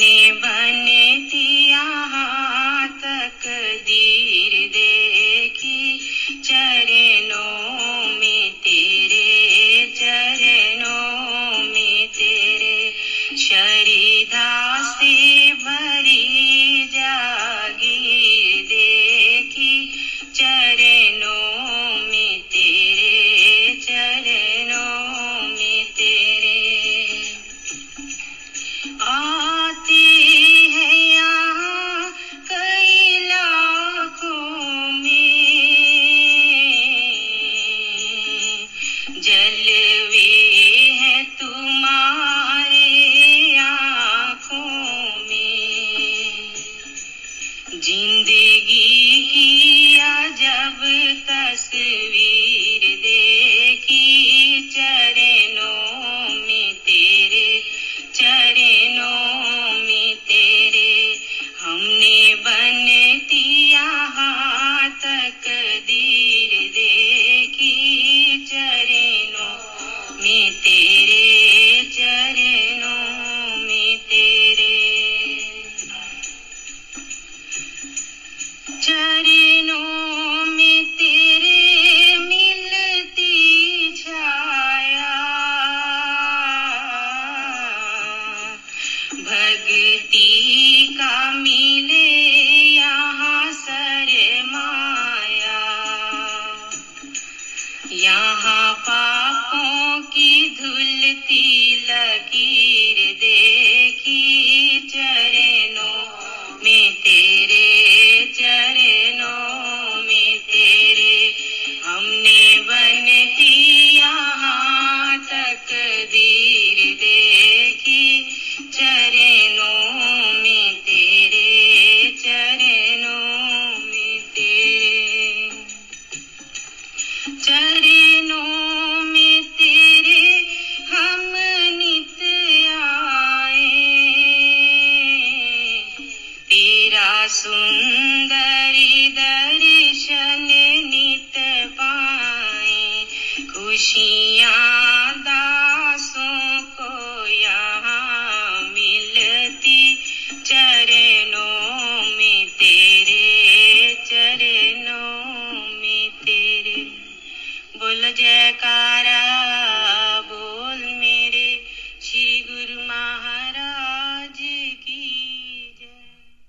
बने बने दिया तकदीर दे। तेरे चरणों में तेरे चरणों में तेरे मिलती छाया। भगती का मिले यहाँ सरमाया। यहाँ पापों तेरे या सुंदरी दर्शन नित पाए खुशियाँ